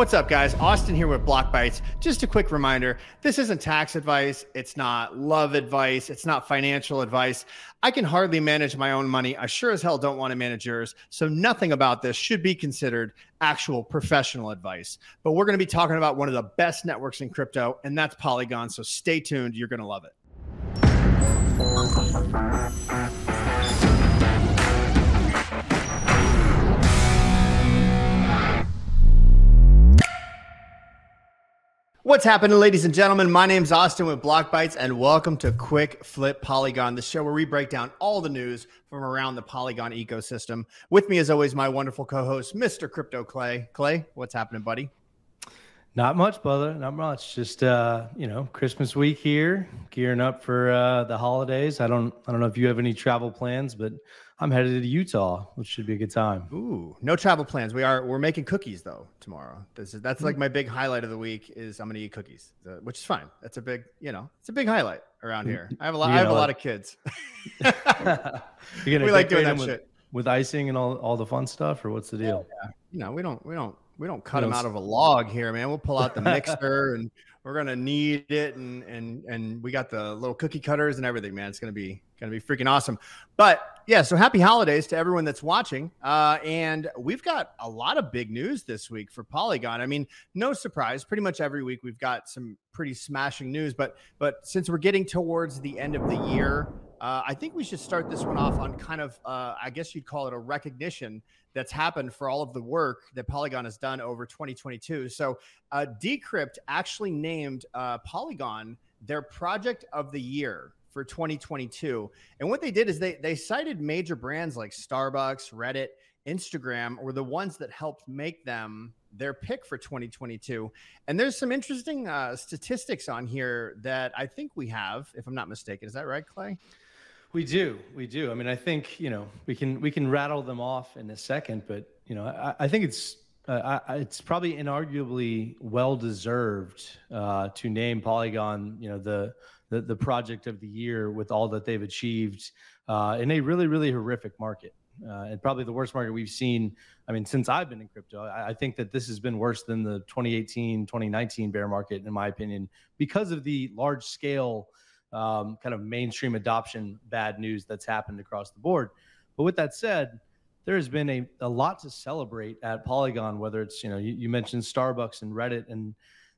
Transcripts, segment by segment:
What's up, guys? Austin here with Block Bytes. Just a quick reminder this isn't tax advice. It's not love advice. It's not financial advice. I can hardly manage my own money. I sure as hell don't want to manage yours. So, nothing about this should be considered actual professional advice. But we're going to be talking about one of the best networks in crypto, and that's Polygon. So, stay tuned. You're going to love it. What's happening, ladies and gentlemen? My name's Austin with Block Bytes, and welcome to Quick Flip Polygon, the show where we break down all the news from around the Polygon ecosystem. With me, as always, my wonderful co-host, Mr. Crypto Clay. Clay, what's happening, buddy? Not much, brother. Not much. Just uh, you know, Christmas week here, gearing up for uh, the holidays. I don't, I don't know if you have any travel plans, but I'm headed to Utah, which should be a good time. Ooh, no travel plans. We are we're making cookies though tomorrow. This is that's like hmm. my big highlight of the week is I'm gonna eat cookies, which is fine. That's a big you know it's a big highlight around hmm. here. I have a lot. I have a lot of kids. We like doing that with, shit with icing and all all the fun stuff, or what's the deal? Yeah. You know, we don't we don't we don't cut them out of a log here, man. We'll pull out the mixer and we're gonna knead it and and and we got the little cookie cutters and everything, man. It's gonna be gonna be freaking awesome. But yeah, so happy holidays to everyone that's watching. Uh, and we've got a lot of big news this week for Polygon. I mean, no surprise, pretty much every week we've got some pretty smashing news. But but since we're getting towards the end of the year, uh, I think we should start this one off on kind of, uh, I guess you'd call it a recognition that's happened for all of the work that Polygon has done over 2022. So, uh, Decrypt actually named uh, Polygon their project of the year for 2022. And what they did is they they cited major brands like Starbucks, Reddit, Instagram were the ones that helped make them their pick for 2022. And there's some interesting uh, statistics on here that I think we have, if I'm not mistaken. Is that right, Clay? We do, we do. I mean, I think you know we can we can rattle them off in a second, but you know, I, I think it's uh, it's probably inarguably well deserved uh, to name Polygon, you know, the, the the project of the year with all that they've achieved uh, in a really really horrific market. Uh, and probably the worst market we've seen. I mean, since I've been in crypto, I, I, think that this has been worse than the 2018, 2019 bear market, in my opinion, because of the large scale um, kind of mainstream adoption bad news that's happened across the board. But with that said, there has been a, a lot to celebrate at Polygon, whether it's, you know, you, you mentioned Starbucks and Reddit, and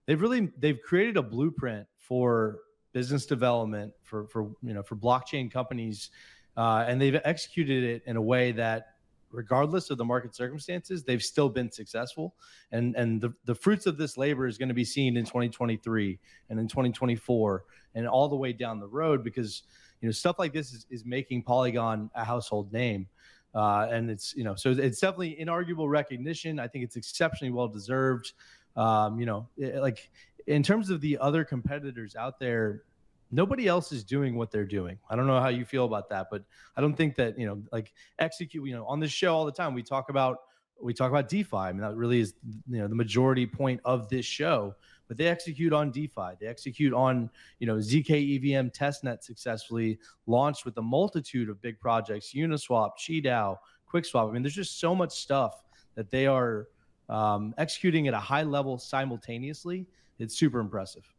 they've really, they've created a blueprint for business development for, for, you know, for blockchain companies. Uh, and they've executed it in a way that regardless of the market circumstances, they've still been successful. And and the, the fruits of this labor is going to be seen in 2023 and in 2024 and all the way down the road because you know stuff like this is, is making Polygon a household name. Uh, and it's you know so it's definitely inarguable recognition. I think it's exceptionally well deserved. Um, you know, it, like in terms of the other competitors out there, nobody else is doing what they're doing. I don't know how you feel about that, but I don't think that, you know, like execute, you know, on this show all the time, we talk about, we talk about DeFi. I mean, that really is, you know, the majority point of this show, but they execute on DeFi. They execute on, you know, ZK EVM testnet successfully launched with a multitude of big projects, Uniswap, QiDAO, QuickSwap. I mean, there's just so much stuff that they are um, executing at a high level simultaneously. It's super impressive.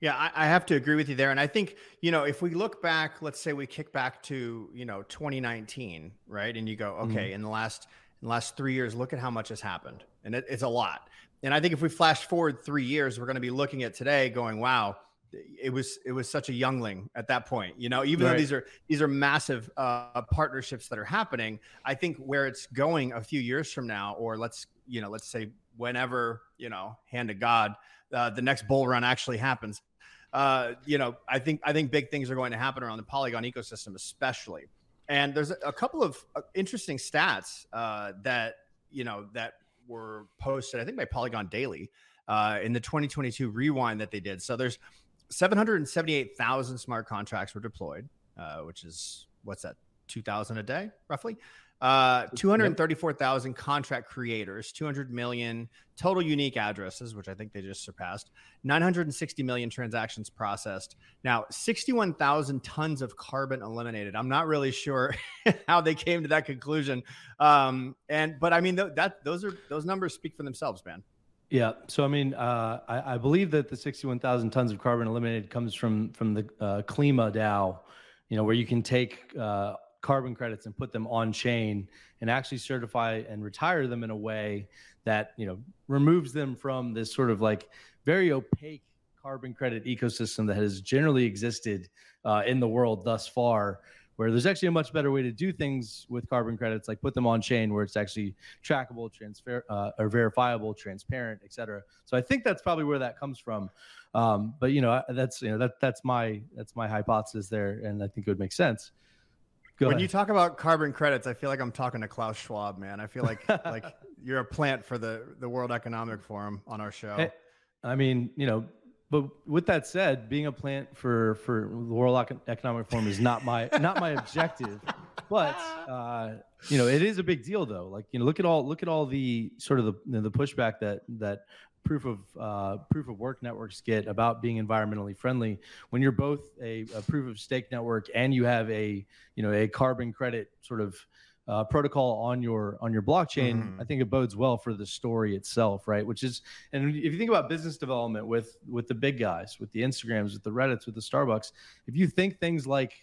Yeah, I, I, have to agree with you there. And I think, you know, if we look back, let's say we kick back to, you know, 2019, right? And you go, okay, mm-hmm. in the last in the last three years, look at how much has happened. And it, it's a lot. And I think if we flash forward three years, we're going to be looking at today going, wow, it was it was such a youngling at that point you know even right. though these are these are massive uh, partnerships that are happening i think where it's going a few years from now or let's you know let's say whenever you know hand of god uh, the next bull run actually happens uh, you know, I think I think big things are going to happen around the Polygon ecosystem, especially. And there's a, a couple of uh, interesting stats uh, that you know that were posted, I think, by Polygon Daily uh, in the 2022 rewind that they did. So there's 778,000 smart contracts were deployed, uh, which is what's that, 2,000 a day, roughly. Uh, 234,000 contract creators, 200 million total unique addresses, which I think they just surpassed, 960 million transactions processed. Now, 61,000 tons of carbon eliminated. I'm not really sure how they came to that conclusion. Um, and but I mean, th- that those are those numbers speak for themselves, man. Yeah. So I mean, uh, I, I, believe that the 61,000 tons of carbon eliminated comes from from the uh, Klima DAO, you know, where you can take uh, carbon credits and put them on chain and actually certify and retire them in a way that you know removes them from this sort of like very opaque carbon credit ecosystem that has generally existed uh, in the world thus far where there's actually a much better way to do things with carbon credits, like put them on chain where it's actually trackable, transfer uh, or verifiable, transparent, et cetera. So I think that's probably where that comes from. Um, but you know, that's you know that that's my that's my hypothesis there, and I think it would make sense. Go when ahead. you talk about carbon credits, I feel like I'm talking to Klaus Schwab, man. I feel like like you're a plant for the the World Economic Forum on our show. Eh, I mean, you know, but with that said, being a plant for for the World Economic Forum is not my not my objective. But uh, you know, it is a big deal though. Like you know, look at all look at all the sort of the you know, the pushback that that proof of uh, proof of work networks get about being environmentally friendly when you're both a, a proof of stake network and you have a you know a carbon credit sort of uh, protocol on your on your blockchain, mm-hmm. I think it bodes well for the story itself, right? Which is, and if you think about business development with with the big guys, with the Instagrams, with the Reddits, with the Starbucks, if you think things like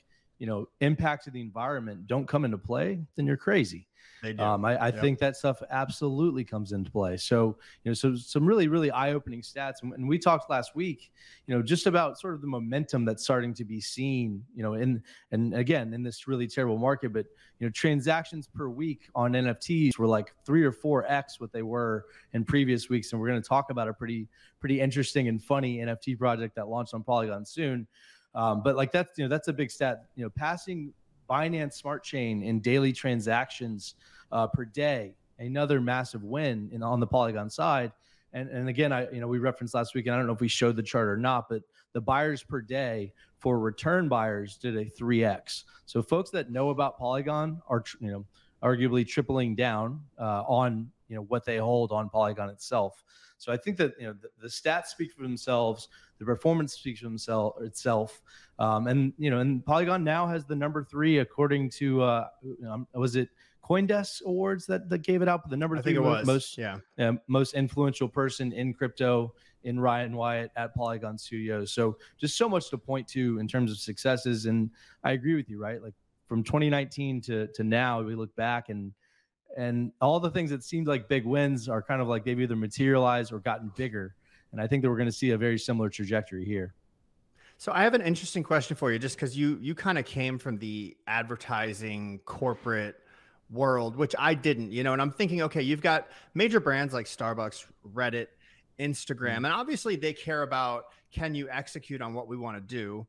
you know impacts of the environment don't come into play, then you're crazy. They do. Um, I, I yep. think that stuff absolutely comes into play. So, you know, so some really, really eye-opening stats. And, and we talked last week, you know, just about sort of the momentum that's starting to be seen, you know, in and again in this really terrible market. But you know, transactions per week on NFTs were like three or four x what they were in previous weeks. And we're going to talk about a pretty, pretty interesting and funny NFT project that launched on Polygon soon. Um, but like that's you know that's a big stat. You know, passing Binance Smart Chain in daily transactions uh, per day, another massive win in, on the Polygon side. And, and again, I you know we referenced last week, and I don't know if we showed the chart or not, but the buyers per day for return buyers did a 3x. So folks that know about Polygon are you know arguably tripling down uh, on you know what they hold on Polygon itself. So I think that you know the, the stats speak for themselves, the performance speaks for themselves itself, um, and you know, and Polygon now has the number three according to uh, um, was it CoinDesk awards that, that gave it out, but the number three most yeah. Uh, most influential person in crypto in Ryan Wyatt at Polygon Studios. So just so much to point to in terms of successes, and I agree with you, right? Like from 2019 to to now, we look back and and all the things that seemed like big wins are kind of like they've either materialized or gotten bigger. And I think that we're going to see a very similar trajectory here. So I have an interesting question for you, just because you you kind of came from the advertising corporate world, which I didn't, you know, and I'm thinking, okay, you've got major brands like Starbucks, Reddit, Instagram, mm-hmm. and obviously they care about can you execute on what we want to do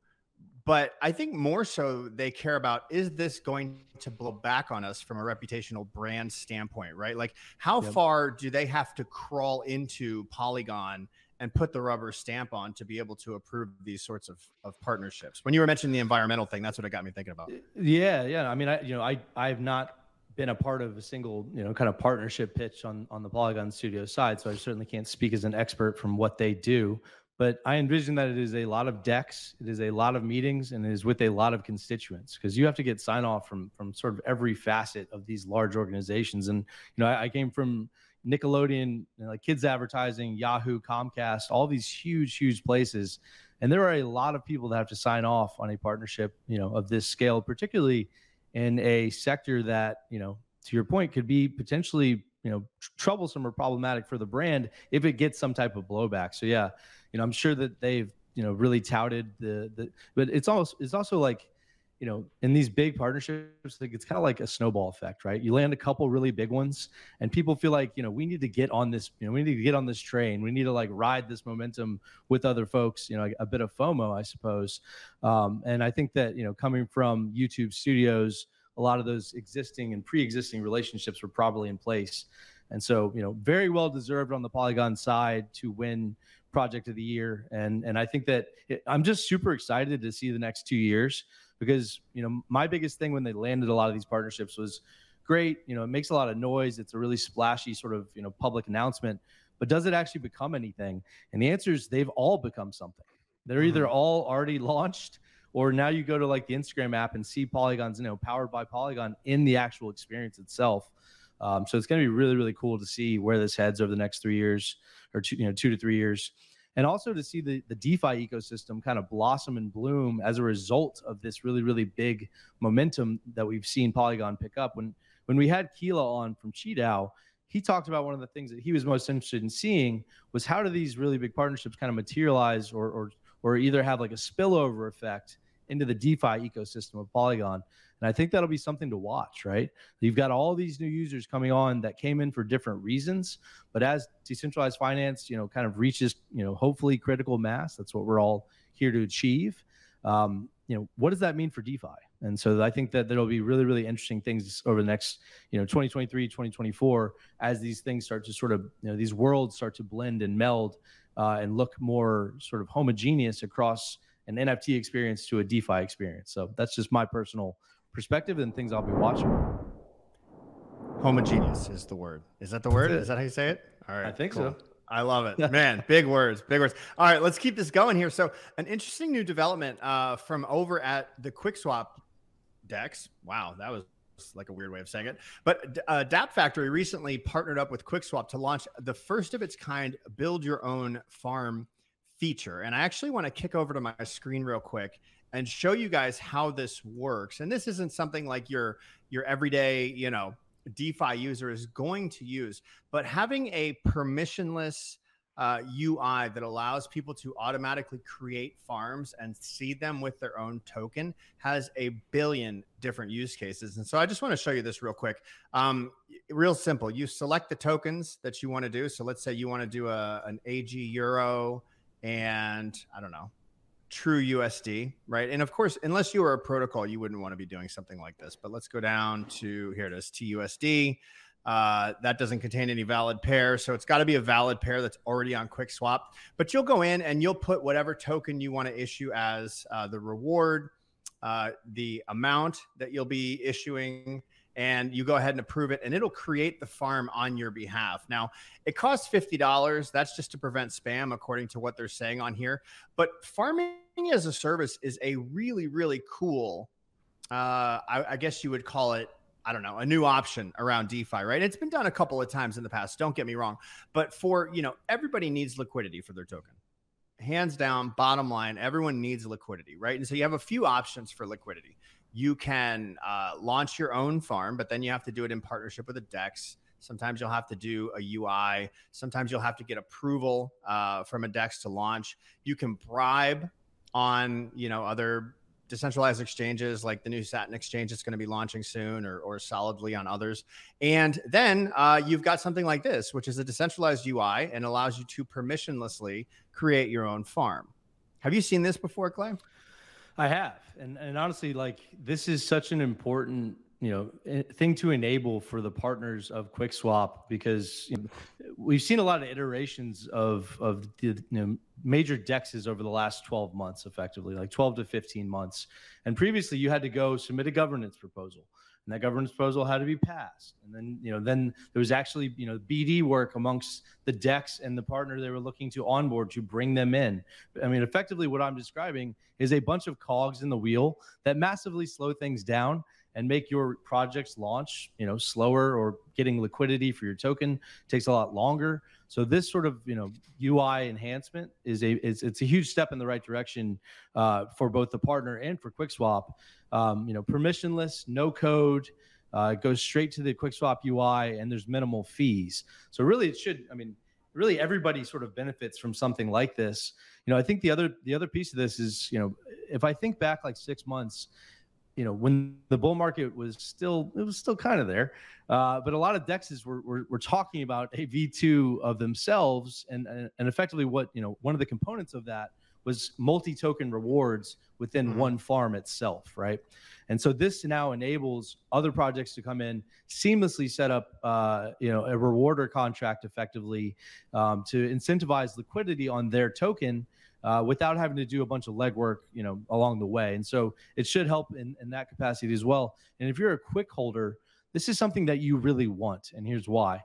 but I think more so they care about is this going to blow back on us from a reputational brand standpoint, right? Like, how yep. far do they have to crawl into Polygon and put the rubber stamp on to be able to approve these sorts of, of partnerships? When you were mentioning the environmental thing, that's what it got me thinking about. Yeah, yeah. I mean, I you know, I I have not been a part of a single you know kind of partnership pitch on on the Polygon Studio side, so I certainly can't speak as an expert from what they do. But I envision that it is a lot of decks, it is a lot of meetings, and it is with a lot of constituents because you have to get sign off from from sort of every facet of these large organizations. And you know, I, I came from Nickelodeon, you know, like kids advertising, Yahoo, Comcast, all these huge, huge places. And there are a lot of people that have to sign off on a partnership, you know, of this scale, particularly in a sector that, you know, to your point, could be potentially, you know, tr- troublesome or problematic for the brand if it gets some type of blowback. So yeah, you know, I'm sure that they've you know really touted the the, but it's also it's also like you know, in these big partnerships, like it's kind of like a snowball effect, right? You land a couple really big ones, and people feel like, you know, we need to get on this, you know, we need to get on this train. We need to like ride this momentum with other folks, you know, a bit of FOMO, I suppose. Um, and I think that, you know, coming from YouTube studios, a lot of those existing and pre-existing relationships were probably in place. And so, you know, very well deserved on the Polygon side to win project of the year. And and I think that it, I'm just super excited to see the next two years because you know my biggest thing when they landed a lot of these partnerships was great. You know, it makes a lot of noise. It's a really splashy sort of you know public announcement, but does it actually become anything? And the answer is they've all become something. They're either mm-hmm. all already launched or now you go to like the Instagram app and see polygons, you know, powered by Polygon in the actual experience itself. Um, so it's going to be really, really cool to see where this heads over the next three years or two, you know, two to three years. And also to see the, the DeFi ecosystem kind of blossom and bloom as a result of this really, really big momentum that we've seen Polygon pick up. When when we had Keela on from QiDao, he talked about one of the things that he was most interested in seeing was how do these really big partnerships kind of materialize or or or either have like a spillover effect into the DeFi ecosystem of Polygon. And I think that'll be something to watch, right? You've got all these new users coming on that came in for different reasons, but as decentralized finance, you know, kind of reaches, you know, hopefully critical mass, that's what we're all here to achieve. Um, you know, what does that mean for DeFi? And so I think that there'll be really, really interesting things over the next, you know, 2023, 2024, as these things start to sort of, you know, these worlds start to blend and meld uh, and look more sort of homogeneous across an NFT experience to a DeFi experience. So that's just my personal perspective and things I'll be watching. Homogeneous is the word. Is that the word? Is that how you say it? All right. I think cool. so. I love it, man. Big words, big words. All right, let's keep this going here. So, an interesting new development uh, from over at the QuickSwap Dex. Wow, that was like a weird way of saying it. But uh, Dapp Factory recently partnered up with QuickSwap to launch the first of its kind build your own farm feature. And I actually want to kick over to my screen real quick and show you guys how this works. And this isn't something like your your everyday, you know, DeFi user is going to use, but having a permissionless uh, UI that allows people to automatically create farms and seed them with their own token has a billion different use cases. And so I just want to show you this real quick. Um, real simple. You select the tokens that you want to do. So let's say you want to do a, an AG Euro and I don't know, true USD, right? And of course, unless you were a protocol, you wouldn't want to be doing something like this. But let's go down to here it is TUSD. Uh, that doesn't contain any valid pair. So it's got to be a valid pair that's already on QuickSwap. But you'll go in and you'll put whatever token you want to issue as uh, the reward, uh, the amount that you'll be issuing, and you go ahead and approve it and it'll create the farm on your behalf. Now, it costs $50. That's just to prevent spam according to what they're saying on here. But farming as a service is a really really cool uh I, I guess you would call it I don't know, a new option around DeFi, right? It's been done a couple of times in the past. Don't get me wrong, but for you know, everybody needs liquidity for their token. Hands down, bottom line, everyone needs liquidity, right? And so you have a few options for liquidity you can uh, launch your own farm, but then you have to do it in partnership with a DEX. Sometimes you'll have to do a UI. Sometimes you'll have to get approval uh, from a DEX to launch. You can bribe on you know other decentralized exchanges like the new Satin exchange that's going to be launching soon, or, or solidly on others. And then uh, you've got something like this, which is a decentralized UI and allows you to permissionlessly create your own farm. Have you seen this before, Clay? I have, and and honestly, like this is such an important you know eh, thing to enable for the partners of QuickSwap because you know, we've seen a lot of iterations of of the you know, major dexes over the last 12 months effectively like 12 to 15 months. And previously you had to go submit a governance proposal and that governance proposal had to be passed. And then, you know, then there was actually, you know, BD work amongst the DEX and the partner they were looking to onboard to bring them in. I mean, effectively, what I'm describing is a bunch of cogs in the wheel that massively slow things down and make your projects launch, you know, slower or getting liquidity for your token takes a lot longer. So this sort of, you know, UI enhancement is a is it's a huge step in the right direction uh, for both the partner and for QuickSwap um, you know, permissionless, no code. Uh, goes straight to the QuickSwap UI, and there's minimal fees. So really, it should. I mean, really, everybody sort of benefits from something like this. You know, I think the other the other piece of this is, you know, if I think back like six months, you know, when the bull market was still it was still kind of there, uh, but a lot of dexes were, were, were talking about a V two of themselves, and, and and effectively what you know one of the components of that was multi-token rewards within mm-hmm. one farm itself, right? And so this now enables other projects to come in, seamlessly set up, uh, you know, a rewarder contract effectively um, to incentivize liquidity on their token. Uh, without having to do a bunch of legwork, you know, along the way. And so it should help in, in that capacity as well. And if you're a quick holder, this is something that you really want. And here's why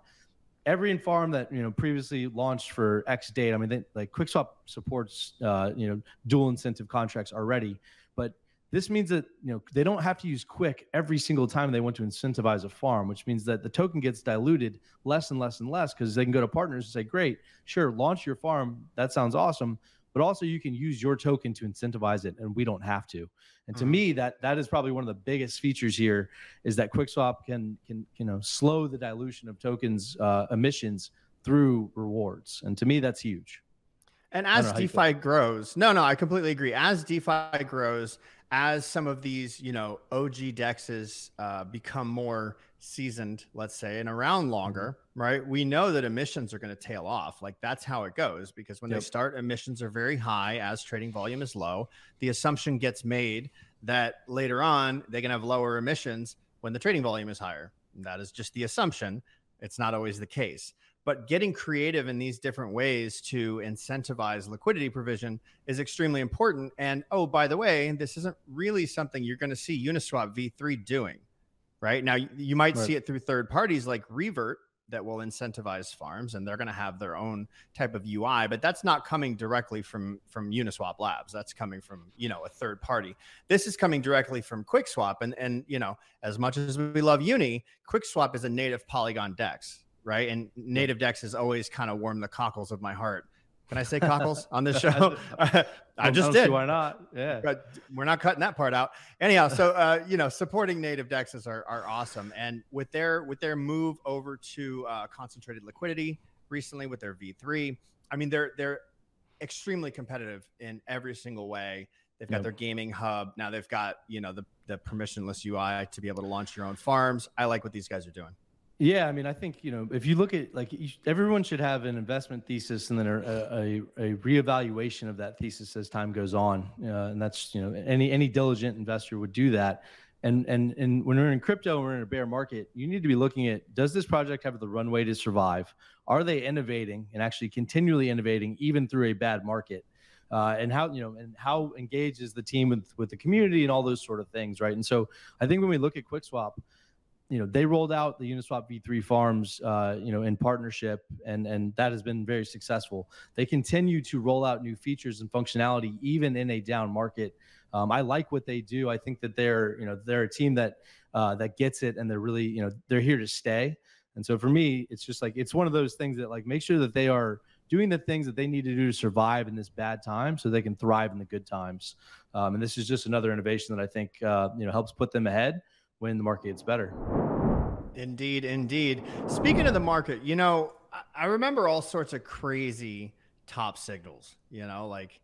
every farm that you know previously launched for X date. I mean, they, like QuickSwap supports uh, you know dual incentive contracts already, but this means that you know they don't have to use quick every single time they want to incentivize a farm which means that the token gets diluted less and less and less because they can go to partners and say great sure launch your farm that sounds awesome but also you can use your token to incentivize it and we don't have to and to mm-hmm. me that that is probably one of the biggest features here is that quickswap can can you know slow the dilution of tokens uh, emissions through rewards and to me that's huge and as DeFi grows, no, no, I completely agree. As DeFi grows, as some of these, you know, OG dexes uh, become more seasoned, let's say, and around mm-hmm. longer, right? We know that emissions are going to tail off. Like that's how it goes because when yep. they start, emissions are very high as trading volume is low. The assumption gets made that later on they can have lower emissions when the trading volume is higher. That is just the assumption. It's not always the case but getting creative in these different ways to incentivize liquidity provision is extremely important. And oh, by the way, this isn't really something you're going to see Uniswap v3 doing, right? Now, you might right. see it through third parties like Revert that will incentivize farms and they're going to have their own type of UI, but that's not coming directly from from Uniswap Labs. That's coming from, you know, a third party. This is coming directly from QuickSwap and and you know, as much as we love Uni, QuickSwap is a native Polygon DEX right? And native Dex has always kind of warmed the cockles of my heart. Can I say cockles on this show? I just did. Why not? Yeah. But we're not cutting that part out. Anyhow, so uh, you know, supporting native dexes are, are awesome. And with their with their move over to uh, concentrated liquidity recently with their V3, I mean they're they're extremely competitive in every single way. They've got yep. their gaming hub. Now they've got, you know, the the permissionless UI to be able to launch your own farms. I like what these guys are doing. Yeah, I mean, I think you know if you look at like everyone should have an investment thesis and then a, a, a reevaluation of that thesis as time goes on, uh, and that's you know any any diligent investor would do that. And and and when we're in crypto, we're in a bear market. You need to be looking at does this project have the runway to survive? Are they innovating and actually continually innovating even through a bad market? Uh, and how you know and how engaged is the team with with the community and all those sort of things, right? And so I think when we look at QuickSwap you know they rolled out the Uniswap V3 farms, uh, you know, in partnership, and and that has been very successful. They continue to roll out new features and functionality even in a down market. Um, I like what they do. I think that they're you know they're a team that uh, that gets it, and they're really you know they're here to stay. And so for me, it's just like it's one of those things that like make sure that they are doing the things that they need to do to survive in this bad time, so they can thrive in the good times. Um, and this is just another innovation that I think uh, you know helps put them ahead when the market gets better. Indeed, indeed. Speaking of the market, you know, I remember all sorts of crazy top signals, you know, like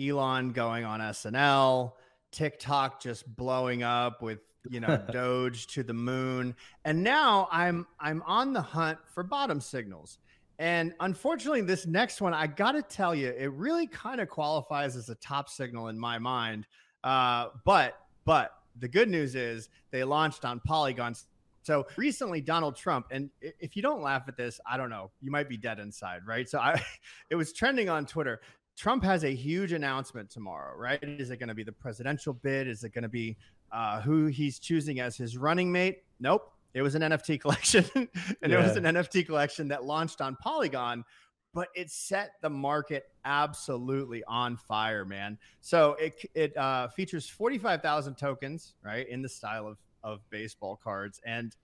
Elon going on SNL, TikTok just blowing up with, you know, Doge to the moon. And now I'm I'm on the hunt for bottom signals. And unfortunately, this next one, I got to tell you, it really kind of qualifies as a top signal in my mind. Uh, but, but the good news is they launched on Polygon. So recently, Donald Trump, and if you don't laugh at this, I don't know, you might be dead inside, right? So I, it was trending on Twitter. Trump has a huge announcement tomorrow, right? Is it going to be the presidential bid? Is it going to be uh, who he's choosing as his running mate? Nope. It was an NFT collection, and yeah. it was an NFT collection that launched on Polygon, but it set the market absolutely on fire, man. So it it uh, features forty five thousand tokens, right, in the style of of baseball cards, and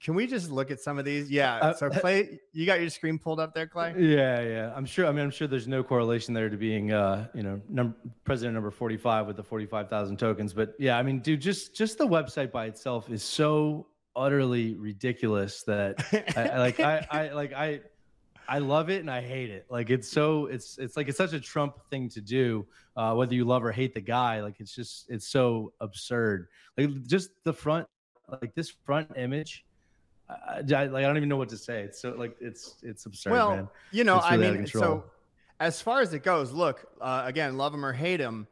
can we just look at some of these? Yeah. Uh, so Clay, you got your screen pulled up there, Clay? Yeah, yeah. I'm sure. I mean, I'm sure there's no correlation there to being, uh, you know, number, president number 45 with the 45,000 tokens. But yeah, I mean, dude, just just the website by itself is so utterly ridiculous that I, like I, I like I I love it and I hate it. Like it's so it's it's like it's such a Trump thing to do. Uh, whether you love or hate the guy, like it's just it's so absurd. Like just the front, like this front image. I, I, like I don't even know what to say. It's so like it's it's absurd. Well, man. you know, really I mean, so as far as it goes, look uh, again, love him or hate him.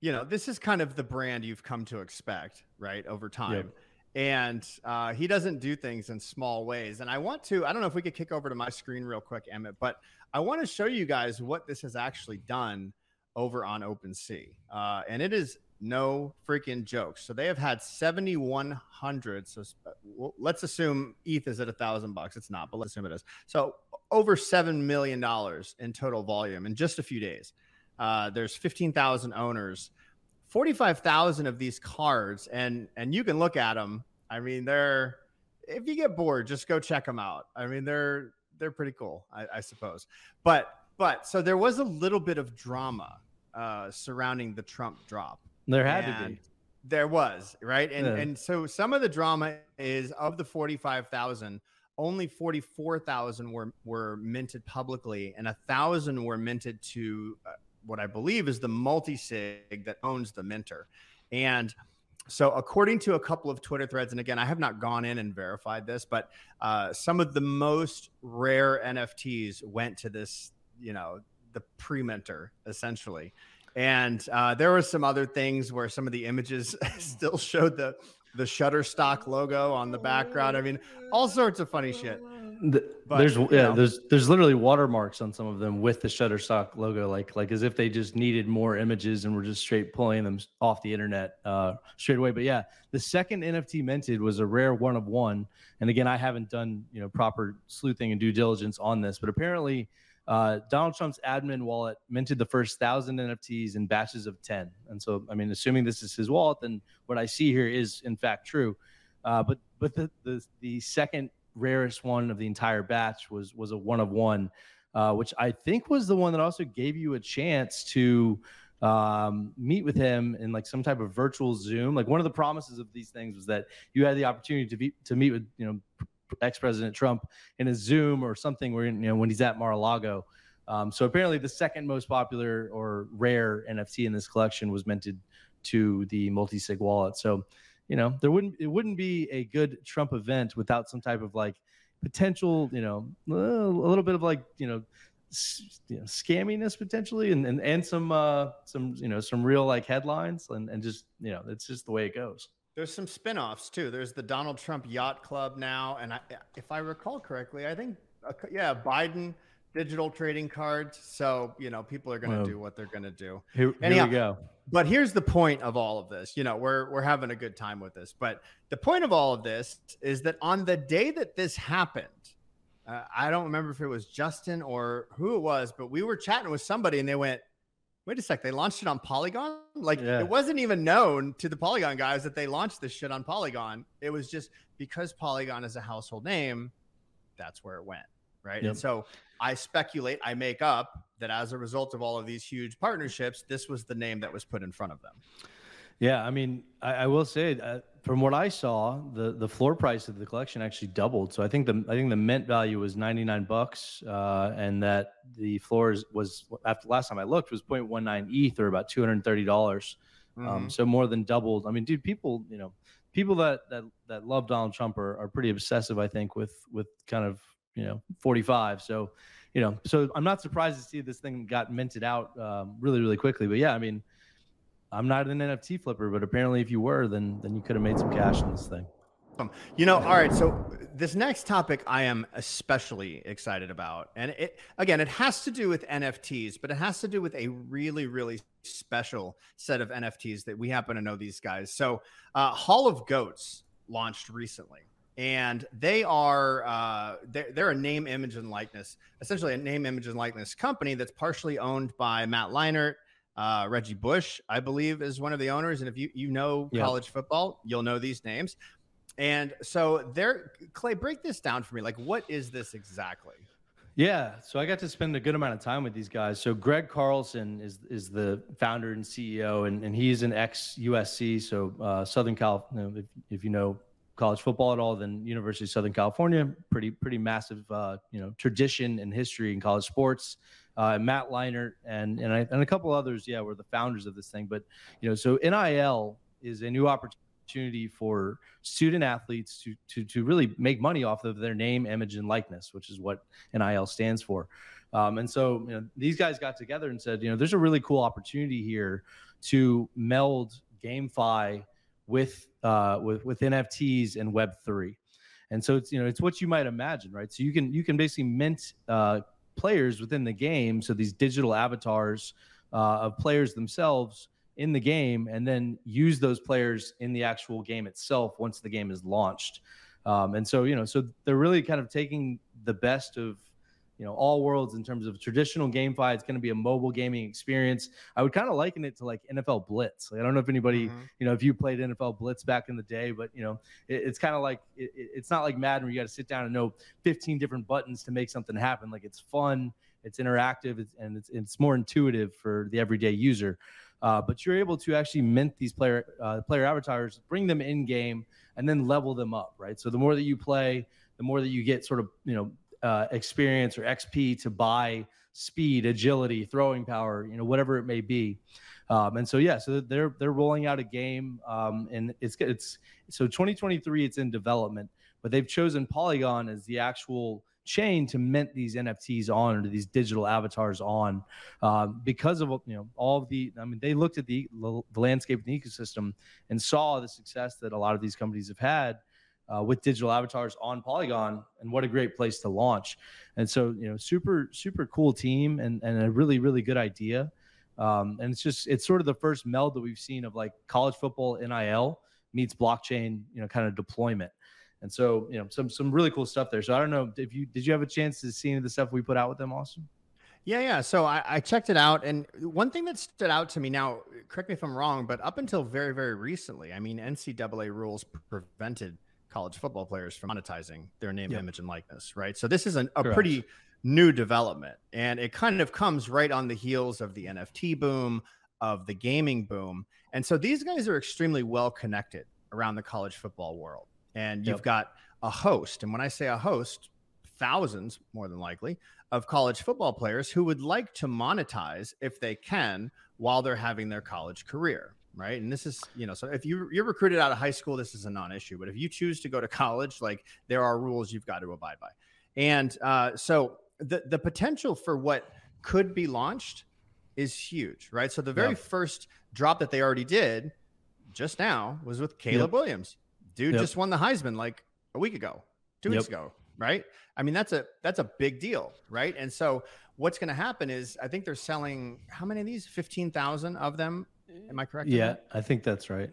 You know, this is kind of the brand you've come to expect, right, over time. Yep and uh, he doesn't do things in small ways. And I want to, I don't know if we could kick over to my screen real quick, Emmett, but I want to show you guys what this has actually done over on OpenSea. Uh, and it is no freaking joke. So they have had 7,100. So let's assume ETH is at a thousand bucks. It's not, but let's assume it is. So over $7 million in total volume in just a few days. Uh, there's 15,000 owners 45,000 of these cards and and you can look at them. I mean, they're if you get bored, just go check them out. I mean, they're they're pretty cool, I, I suppose. But but so there was a little bit of drama uh, surrounding the Trump drop. There had to be. There was right, and yeah. and so some of the drama is of the forty five thousand, only forty four thousand were were minted publicly, and a thousand were minted to uh, what I believe is the multi sig that owns the minter. And so, according to a couple of Twitter threads, and again, I have not gone in and verified this, but uh, some of the most rare NFTs went to this, you know, the pre minter essentially. And uh, there were some other things where some of the images still showed the the Shutterstock logo on the background. I mean, all sorts of funny shit. The, but, there's yeah, know. there's there's literally watermarks on some of them with the Shutterstock logo, like like as if they just needed more images and were just straight pulling them off the internet uh, straight away. But yeah, the second NFT minted was a rare one of one. And again, I haven't done you know proper sleuthing and due diligence on this, but apparently. Uh, Donald Trump's admin wallet minted the first thousand NFTs in batches of 10. And so, I mean, assuming this is his wallet, then what I see here is in fact true. Uh, but but the, the the second rarest one of the entire batch was was a one of one, uh, which I think was the one that also gave you a chance to um, meet with him in like some type of virtual Zoom. Like one of the promises of these things was that you had the opportunity to be to meet with you know ex President Trump in a Zoom or something where you know when he's at Mar-a-Lago. Um, so apparently, the second most popular or rare NFT in this collection was minted to the multi-sig wallet. So you know, there wouldn't it wouldn't be a good Trump event without some type of like potential, you know, a little bit of like, you know, you know scamminess potentially and, and and some uh some you know some real like headlines and and just you know it's just the way it goes there's some spin-offs too there's the donald trump yacht club now and I, if i recall correctly i think uh, yeah biden digital trading cards. So, you know, people are going to well, do what they're going to do. Here, Anyhow, we go. But here's the point of all of this. You know, we're we're having a good time with this. But the point of all of this is that on the day that this happened, uh, I don't remember if it was Justin or who it was, but we were chatting with somebody and they went, "Wait a sec, they launched it on Polygon? Like yeah. it wasn't even known to the Polygon guys that they launched this shit on Polygon. It was just because Polygon is a household name, that's where it went." Right. Yep. And so I speculate, I make up that as a result of all of these huge partnerships, this was the name that was put in front of them. Yeah, I mean, I, I will say, uh, from what I saw, the the floor price of the collection actually doubled. So I think the I think the mint value was ninety nine bucks, uh, and that the floors was after last time I looked was 0.19 ETH or about two hundred thirty dollars. Um, mm-hmm. Um, so more than doubled. I mean, dude, people, you know, people that that that love Donald Trump are, are pretty obsessive. I think with with kind of you know 45 so you know so i'm not surprised to see this thing got minted out um, really really quickly. But yeah i mean i'm not an nft flipper but apparently if you were then then you could have made some cash in this thing. You know all right so this next topic i am especially excited about. And it again it has to do with nfts but it has to do with a really really special set of nfts that we happen to know these guys. So uh, hall of goats launched recently and they are uh, they're, they're, a name, image, and likeness, essentially a name, image, and likeness company that's partially owned by Matt Leinart. Uh, Reggie Bush, I believe, is one of the owners. And if you you know yeah. college football, you'll know these names. And so there, Clay, break this down for me. Like, what is this exactly? Yeah, so I got to spend a good amount of time with these guys. So Greg Carlson is is the founder and CEO, and, and he's an ex USC, so uh, Southern Cal. You know, if, if you know college football at all, than University of Southern California, pretty pretty massive uh, you know tradition and history in college sports. Uh, Matt Leinart and and, I, and a couple others, yeah, were the founders of this thing. But you know, so NIL is a new opportunity for student athletes to to to really make money off of their name, image, and likeness, which is what NIL stands for. Um, and so you know, these guys got together and said, you know, there's a really cool opportunity here to meld GameFi with uh, with with NFTs and Web three, and so it's you know it's what you might imagine, right? So you can you can basically mint uh, players within the game, so these digital avatars uh, of players themselves in the game, and then use those players in the actual game itself once the game is launched. Um, and so you know, so they're really kind of taking the best of you know all worlds in terms of traditional GameFi. It's going to be a mobile gaming experience. I would kind of liken it to like NFL Blitz. Like, I don't know if anybody, mm-hmm. you know, if you played NFL Blitz back in the day, but you know, it, it's kind of like it, it's not like Madden where you got to sit down and know 15 different buttons to make something happen. Like it's fun, it's interactive, it's, and it's it's more intuitive for the everyday user. Uh, but you're able to actually mint these player uh, player avatars, bring them in game, and then level them up, right? So the more that you play, the more that you get sort of you know uh, experience or XP to buy speed, agility, throwing power, you know, whatever it may be. Um, and so yeah, so they're they're rolling out a game, um, and it's it's so 2023 it's in development, but they've chosen Polygon as the actual chain to mint these NFTs on or these digital avatars on um, because of you know all of the I mean they looked at the the landscape and the ecosystem and saw the success that a lot of these companies have had uh, with digital avatars on Polygon, and what a great place to launch. And so, you know, super super cool team and and a really really good idea. Um, and it's just it's sort of the first meld that we've seen of like college football NIL meets blockchain, you know, kind of deployment. And so, you know, some some really cool stuff there. So I don't know if you did you have a chance to see any of the stuff we put out with them, Austin? Yeah, yeah. So I, I, checked it out, and one thing that stood out to me now, correct me if I'm wrong, but up until very, very recently, I mean, NCAA rules prevented college football players from monetizing their name, yep. image, and likeness, right? So this is an, a Correct. pretty new development, and it kind of comes right on the heels of the NFT boom, of the gaming boom, and so these guys are extremely well connected around the college football world, and you've yep. got a host, and when I say a host, thousands more than likely of college football players who would like to monetize if they can while they're having their college career right? And this is, you know, so if you you're recruited out of high school, this is a non-issue. But if you choose to go to college, like there are rules you've got to abide by. And uh, so the the potential for what could be launched is huge, right? So the very yep. first drop that they already did just now was with Caleb yep. Williams. Dude yep. just won the Heisman like a week ago, two weeks ago, right? I mean, that's a that's a big deal, right? And so what's going to happen is I think they're selling how many of these? 15,000 of them Am I correct? Yeah, I think that's right.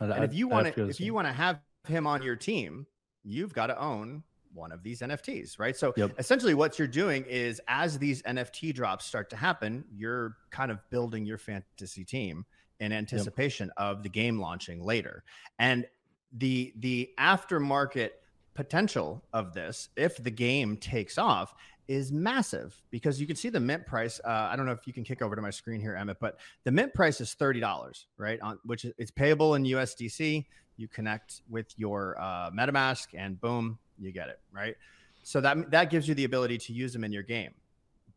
And I, if you want to, if you want to have him on your team, you've got to own one of these NFTs, right? So yep. essentially, what you're doing is as these NFT drops start to happen, you're kind of building your fantasy team in anticipation yep. of the game launching later. And the the aftermarket potential of this, if the game takes off, is massive because you can see the mint price. Uh, I don't know if you can kick over to my screen here, Emmett, but the mint price is thirty dollars, right? On which is, it's payable in USDC. You connect with your uh, MetaMask, and boom, you get it, right? So that that gives you the ability to use them in your game.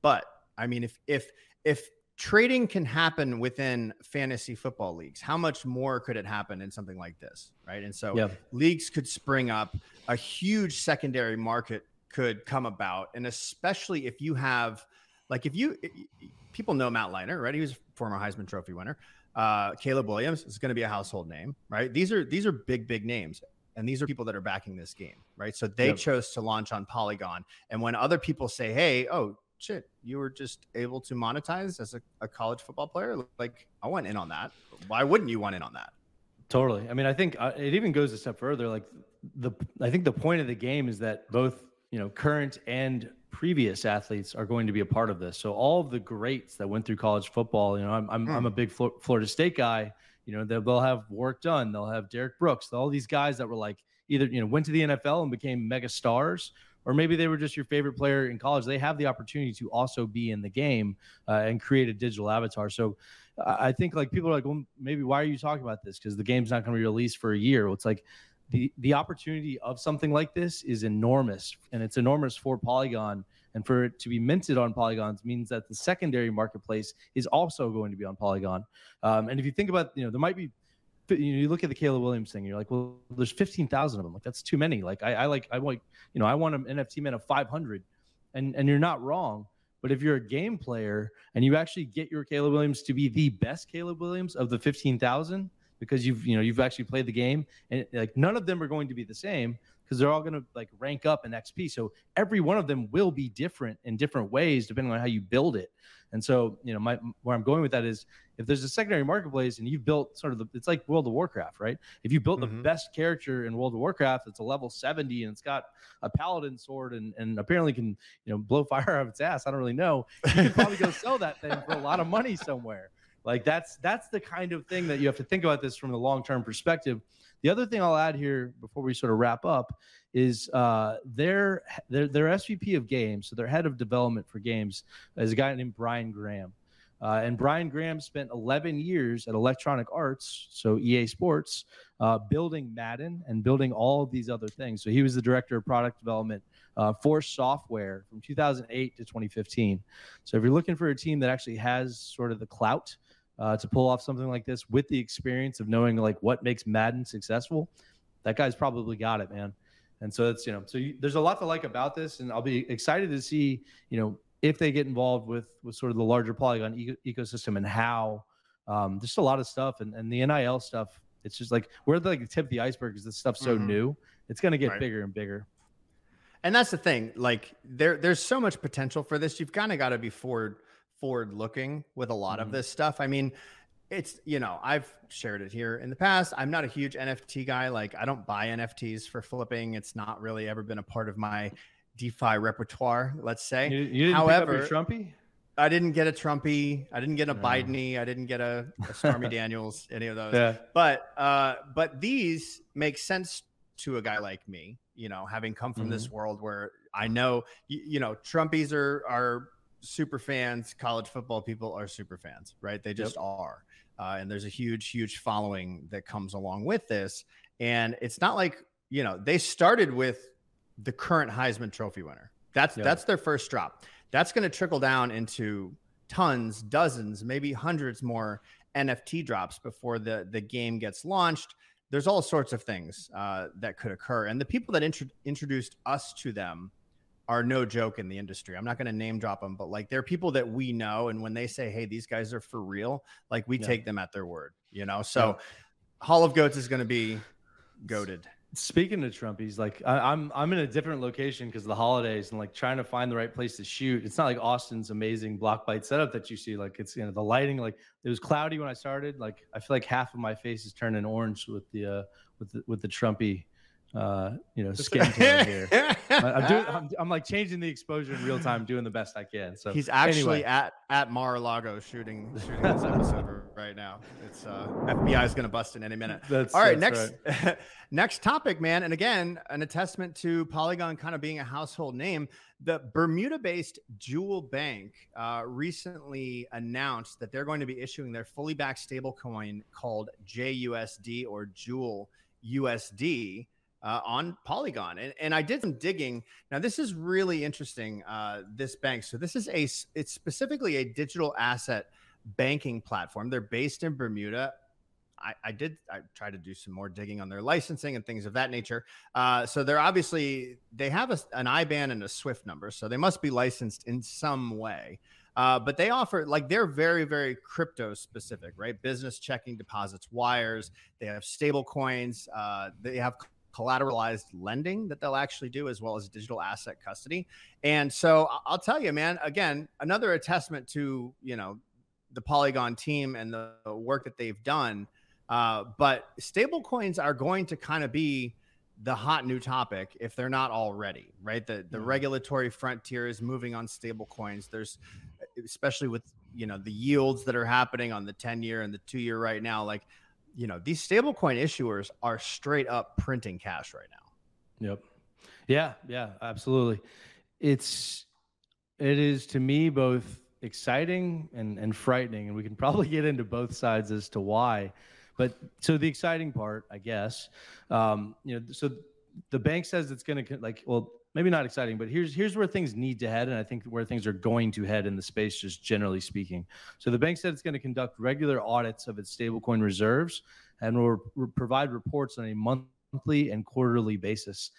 But I mean, if if if trading can happen within fantasy football leagues, how much more could it happen in something like this, right? And so leagues could spring up a huge secondary market could come about and especially if you have like if you people know matt Leinart, right? He was a former heisman trophy winner. Uh, caleb williams is going to be a household name right? These are these are big big names and these are people that are backing this game right? So they yep. chose to launch on polygon and when other people say hey oh shit you were just able to monetize as a, a college football player like i went in on that. Why wouldn't you want in on that? Totally. I mean i think uh, it even goes a step further. Like the i think the point of the game is that both you know, current and previous athletes are going to be a part of this. So all of the greats that went through college football, you know, I'm I'm, mm. I'm a big Florida State guy. You know, they'll, they'll have Warrick Dunn. they'll have Derrick Brooks, all these guys that were like either you know went to the NFL and became mega stars, or maybe they were just your favorite player in college. They have the opportunity to also be in the game uh, and create a digital avatar. So I think like people are like, well, maybe why are you talking about this? Because the game's not going to be released for a year. Well, it's like the the opportunity of something like this is enormous and it's enormous for polygon and for it to be minted on polygons means that the secondary marketplace is also going to be on polygon um, and if you think about you know there might be you, know, you look at the Caleb Williams thing, you're like, well, there's 15,000 of them. Like that's too many. Like I, I like, I like, you know, I want an NFT man of 500 and, and you're not wrong. But if you're a game player and you actually get your Caleb Williams to be the best Caleb Williams of the 15,000, because you've you know you've actually played the game and like none of them are going to be the same because they're all going to like rank up in XP. So every one of them will be different in different ways depending on how you build it. And so, you know, my where I'm going with that is if there's a secondary marketplace and you've built sort of the, it's like World of Warcraft, right? If you built mm-hmm. the best character in World of Warcraft, it's a level 70 and it's got a paladin sword and, and apparently can, you know, blow fire out of its ass. I don't really know. You could probably go sell that thing for a lot of money somewhere. Like that's that's the kind of thing that you have to think about this from the long term perspective. The other thing I'll add here before we sort of wrap up is uh, their, their their SVP of games, so their head of development for games, is a guy named Brian Graham. Uh, and Brian Graham spent 11 years at Electronic Arts, so EA Sports, uh, building Madden and building all of these other things. So he was the director of product development uh, for software from 2008 to 2015. So if you're looking for a team that actually has sort of the clout uh, to pull off something like this with the experience of knowing like what makes Madden successful, that guy's probably got it, man. And so it's you know so you, there's a lot to like about this, and I'll be excited to see you know if they get involved with with sort of the larger Polygon ecosystem and how um, there's a lot of stuff and, and the NIL stuff. It's just like we're like the tip of the iceberg because this stuff's so mm-hmm. new. It's going to get right. bigger and bigger. And that's the thing. Like there, there's so much potential for this. You've kind of got to be forward forward looking with a lot mm-hmm. of this stuff. I mean, it's you know I've shared it here in the past. I'm not a huge NFT guy. Like I don't buy NFTs for flipping. It's not really ever been a part of my DeFi repertoire. Let's say. You, you However, Trumpy. I didn't get a Trumpy. I didn't get a no. Bideny. I didn't get a, a Stormy Daniels. Any of those. Yeah. But uh, but these make sense to a guy like me. You know, having come from mm-hmm. this world where I know you, you know Trumpies are are super fans, college football people are super fans, right? They just yep. are. Uh, and there's a huge, huge following that comes along with this. And it's not like, you know, they started with the current Heisman Trophy winner. That's yep. that's their first drop. That's going to trickle down into tons, dozens, maybe hundreds more NFT drops before the the game gets launched. There's all sorts of things uh, that could occur, and the people that int- introduced us to them are no joke in the industry. I'm not going to name drop them, but like they're people that we know. And when they say, hey, these guys are for real, like we yeah. take them at their word, you know? So yeah. Hall of Goats is going to be goaded. Speaking of Trumpies, like I, am I'm, I'm in a different location because of the holidays and like trying to find the right place to shoot. It's not like Austin's amazing block bite setup that you see. Like it's you know the lighting. Like it was cloudy when I started. Like I feel like half of my face is turning orange with the uh with the with the Trumpy uh, you know, skin tone here. I'm doing, I'm, I'm, like changing the exposure in real time, doing the best I can. So he's actually anyway. at at Mar-a-Lago shooting shooting this episode right now. It's uh, FBI is going to bust in any minute. That's, All right, next right. next topic, man. And again, an attestament to Polygon kind of being a household name. The Bermuda-based Jewel Bank uh, recently announced that they're going to be issuing their fully backed stablecoin called JUSD or Jewel USD uh, on Polygon. And, and I did some digging. Now, this is really interesting. Uh, this bank. So this is a it's specifically a digital asset banking platform. They're based in Bermuda. I, I did I tried to do some more digging on their licensing and things of that nature. Uh, so they're obviously they have a, an IBAN and a SWIFT number, so they must be licensed in some way. Uh, but they offer like they're very very crypto specific, right? Business checking deposits, wires. They have stable coins. Uh, they have collateralized lending that they'll actually do as well as digital asset custody. And so I'll tell you, man, again, another attestment to, you know, the Polygon team and the work that they've done. Uh, but stable coins are going to kind of be the hot new topic if they're not already, right? The the mm-hmm. regulatory frontier is moving on stable coins. There's especially with you know the yields that are happening on the 10 year and the 2 year right now like you know, these stablecoin issuers are straight up printing cash right now. Yep. Yeah, yeah, absolutely. It's it is to me both exciting and and frightening, and we can probably get into both sides as to why. But so the exciting part, I guess, um, you know, so the bank says it's going to like, well, maybe not exciting, but here's here's where things need to head, and I think where things are going to head in the space, just generally speaking. So the bank said it's going to conduct regular audits of its stablecoin reserves and will re- provide reports on a monthly and quarterly basis.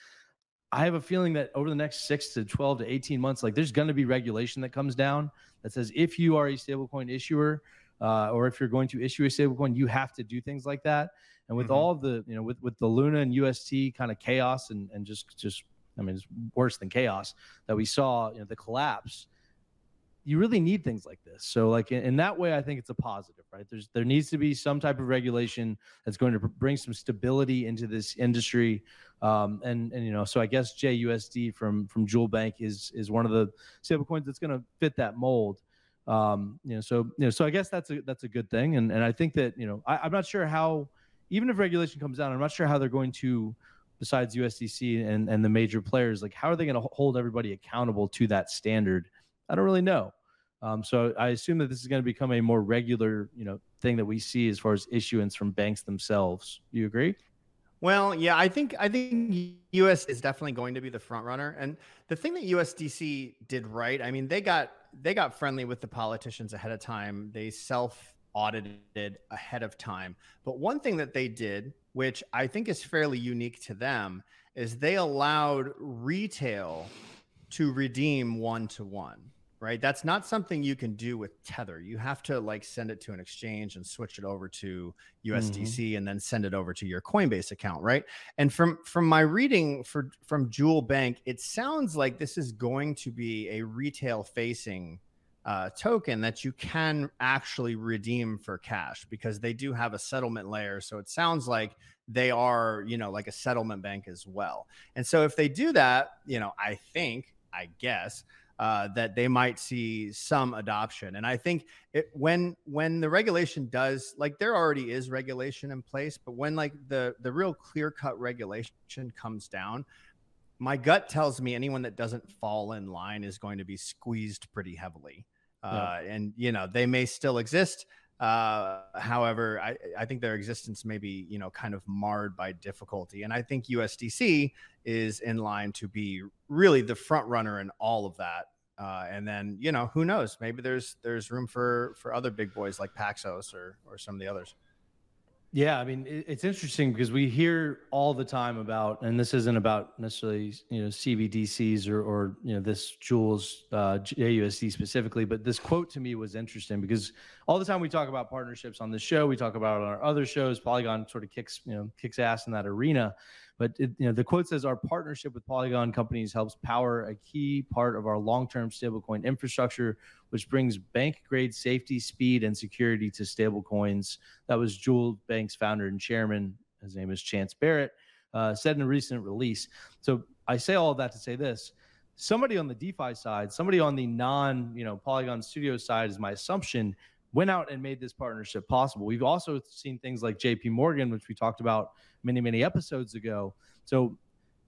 I have a feeling that over the next six to 12 to 18 months, like there's going to be regulation that comes down that says if you are a stablecoin issuer, uh, or if you're going to issue a stablecoin, you have to do things like that. And with mm-hmm. all the, you know, with with the Luna and UST kind of chaos and and just just, I mean, it's worse than chaos that we saw, you know, the collapse. You really need things like this. So, like in, in that way, I think it's a positive, right? There's there needs to be some type of regulation that's going to bring some stability into this industry. Um, and and you know, so I guess JUSD from from Jewel Bank is is one of the stablecoins that's going to fit that mold. Um, you know, so you know, so I guess that's a that's a good thing. And and I think that you know, I, I'm not sure how even if regulation comes down, I'm not sure how they're going to, besides USDC and, and the major players, like how are they going to hold everybody accountable to that standard? I don't really know. Um, so I assume that this is going to become a more regular, you know, thing that we see as far as issuance from banks themselves. You agree? Well, yeah, I think I think US is definitely going to be the front runner. And the thing that USDC did right, I mean, they got they got friendly with the politicians ahead of time. They self audited ahead of time. But one thing that they did, which I think is fairly unique to them, is they allowed retail to redeem one to one right that's not something you can do with tether you have to like send it to an exchange and switch it over to usdc mm-hmm. and then send it over to your coinbase account right and from from my reading for from jewel bank it sounds like this is going to be a retail facing uh, token that you can actually redeem for cash because they do have a settlement layer. So it sounds like they are, you know, like a settlement bank as well. And so if they do that, you know, I think, I guess, uh, that they might see some adoption. And I think it when when the regulation does like there already is regulation in place, but when like the the real clear cut regulation comes down, my gut tells me anyone that doesn't fall in line is going to be squeezed pretty heavily uh, and you know they may still exist. Uh, however, I, I think their existence may be you know kind of marred by difficulty, and I think USDC is in line to be really the front runner in all of that. Uh, and then you know who knows maybe there's there's room for for other big boys like Paxos or or some of the others. Yeah, I mean it's interesting because we hear all the time about, and this isn't about necessarily you know CBDCs or or you know this Jewel's uh, JUSD specifically, but this quote to me was interesting because all the time we talk about partnerships on this show, we talk about it on our other shows. Polygon sort of kicks you know kicks ass in that arena, but it, you know, the quote says our partnership with Polygon companies helps power a key part of our long-term stablecoin infrastructure, which brings bank-grade safety, speed, and security to stablecoins. That was Jewel Bank's founder and chairman. His name is Chance Barrett. Uh, said in a recent release. So I say all of that to say this: somebody on the DeFi side, somebody on the non, you know, Polygon Studio side, is my assumption went out and made this partnership possible. We've also seen things like JP Morgan, which we talked about many, many episodes ago. So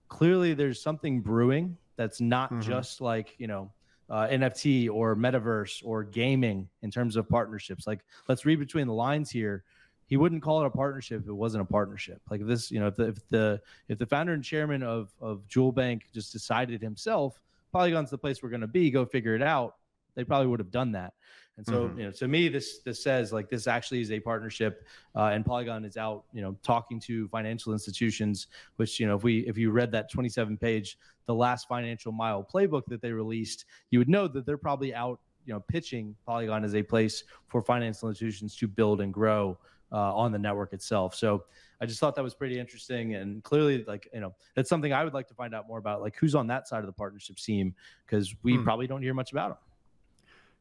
clearly there's something brewing that's not mm-hmm. just like, you know, uh, NFT or metaverse or gaming in terms of partnerships. Like, let's read between the lines here. He wouldn't call it a partnership if it wasn't a partnership. Like this, you know, if the if the if the founder and chairman of of Jewel Bank just decided himself, Polygon's the place we're going to be. Go figure it out. They probably would have done that. And so, mm-hmm. you know, to me, this this says like this actually is a partnership, uh, and Polygon is out, you know, talking to financial institutions. Which you know, if we if you read that 27 page, the last financial mile playbook that they released, you would know that they're probably out, you know, pitching Polygon as a place for financial institutions to build and grow uh, on the network itself. So I just thought that was pretty interesting, and clearly, like you know, that's something I would like to find out more about, like who's on that side of the partnership team, because we hmm. probably don't hear much about them.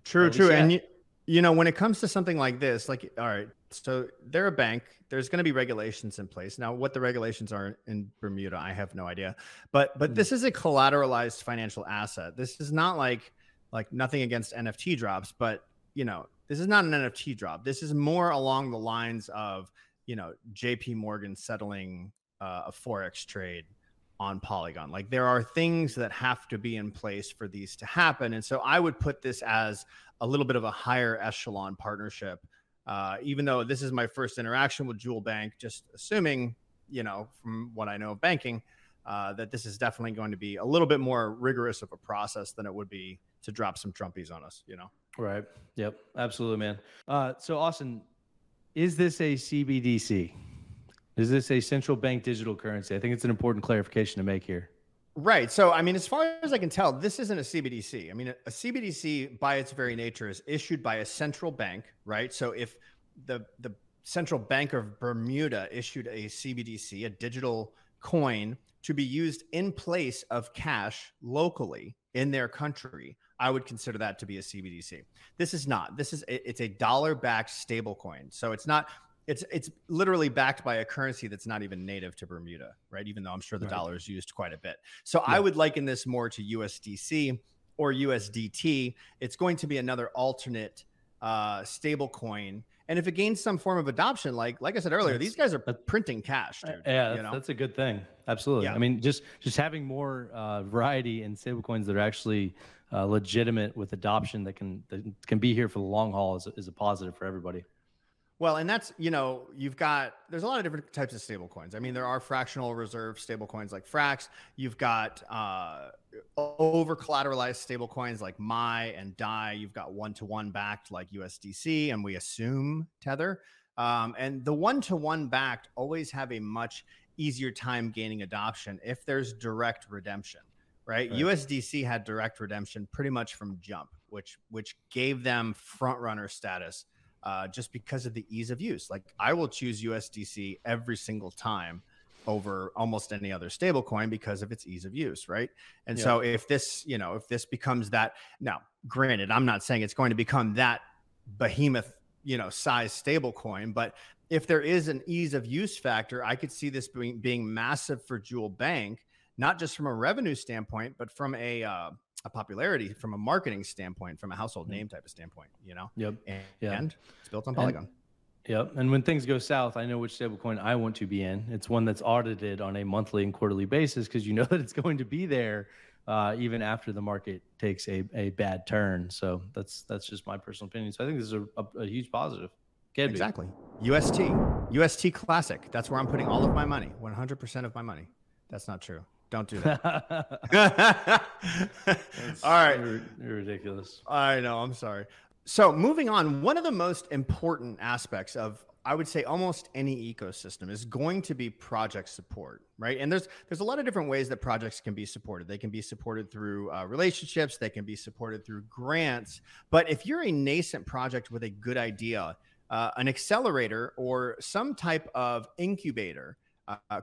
True, true. And you, you know, when it comes to something like this, like all right, so they're a bank. There's going to be regulations in place. Now, what the regulations are in Bermuda, I have no idea. But but mm this is a collateralized financial asset. This is not like like nothing against NFT drops, but you know, this is not an NFT drop. This is more along the lines of you know JP Morgan settling uh, a forex trade on Polygon. Like there are things that have to be in place for these to happen. And so I would put this as a little bit of a higher echelon partnership. Uh, even though this is my first interaction with Jewel Bank, just assuming, you know, from what I know of banking, uh, that this is definitely going to be a little bit more rigorous of a process than it would be to drop some Trumpies on us, you know? Right. Yep. Absolutely, man. Uh, so, Austin, is this a CBDC? Is this a central bank digital currency? I think it's an important clarification to make here. Right. So, I mean, as far as I can tell, this isn't a CBDC. I mean, a CBDC by its very nature is issued by a central bank, right? So, if the the central bank of Bermuda issued a CBDC, a digital coin to be used in place of cash locally in their country, I would consider that to be a CBDC. This is not. This is it's a dollar backed stable coin. So it's not it's it's literally backed by a currency that's not even native to Bermuda, right? Even though I'm sure the right. dollar is used quite a bit. So yeah. I would liken this more to USDC or USDT. It's going to be another alternate uh, stable coin. And if it gains some form of adoption, like like I said earlier, that's, these guys are printing cash, dude. Yeah, that's, that's, a good thing. Absolutely. Yeah. I mean, just just having more uh, variety in stablecoins that are actually uh, legitimate with adoption that can that can be here for the long haul is, is a positive for everybody. Well, and that's, you know, you've got, there's a lot of different types of stable coins. I mean, there are fractional reserve stable coins like Frax. You've got uh, over collateralized stable coins like MAI and DAI. You've got one to one backed like USDC and we assume Tether. Um, and the one to one backed always have a much easier time gaining adoption if there's direct redemption, right? right? USDC had direct redemption pretty much from jump, which which gave them front runner status uh, just because of the ease of use. Like I will choose USDC every single time over almost any other stable coin because of its ease of use, right? And yeah. so if this, you know, if this becomes that now, granted, I'm not saying it's going to become that behemoth, you know, size stable coin, but if there is an ease of use factor, I could see this being, being massive for Jewel Bank, not just from a revenue standpoint, but from a uh, a popularity from a marketing standpoint, from a household mm-hmm. name type of standpoint, you know? Yep. And, yeah. and it's built on Polygon. And, yep. And when things go south, I know which stablecoin I want to be in. It's one that's audited on a monthly and quarterly basis because you know that it's going to be there uh, even after the market takes a, a bad turn. So that's that's just my personal opinion. So I think this is a, a, a huge positive. Can exactly. Be. UST. UST Classic. That's where I'm putting all of my money. 100% of my money. That's not true. Don't do that. All right. You're, ridiculous. I know. I'm sorry. So, moving on, one of the most important aspects of I would say almost any ecosystem is going to be project support, right? And there's there's a lot of different ways that projects can be supported. They can be supported through uh, relationships, they can be supported through grants. But if you're a nascent project with a good idea, uh, an accelerator or some type of incubator uh,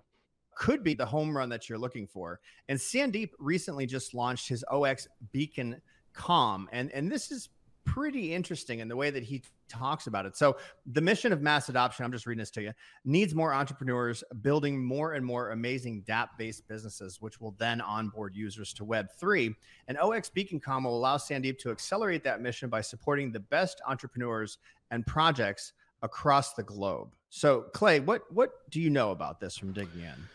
could be the home run that you're looking for. And Sandeep recently just launched his OX Beacon Com, and and this is pretty interesting in the way that he talks about it. So, the mission of mass adoption, I'm just reading this to you, needs more entrepreneurs building more and more amazing DApp based businesses, which will then onboard users to Web3. And OX Beacon Com will allow Sandeep to accelerate that mission by supporting the best entrepreneurs and projects across the globe. So, Clay, what, what do you know about this from digging in?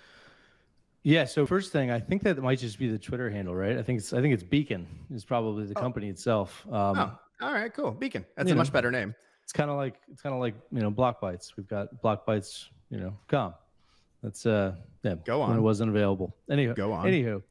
Yeah. So first thing, I think that might just be the Twitter handle, right? I think it's I think it's Beacon is probably the oh. company itself. Um, oh, all right, cool. Beacon. That's a know, much better name. It's kind of like it's kind of like you know Block Bytes. We've got Block Bytes. You know, com. That's uh yeah. Go on. When it wasn't available. Anywho. Go on. Anywho.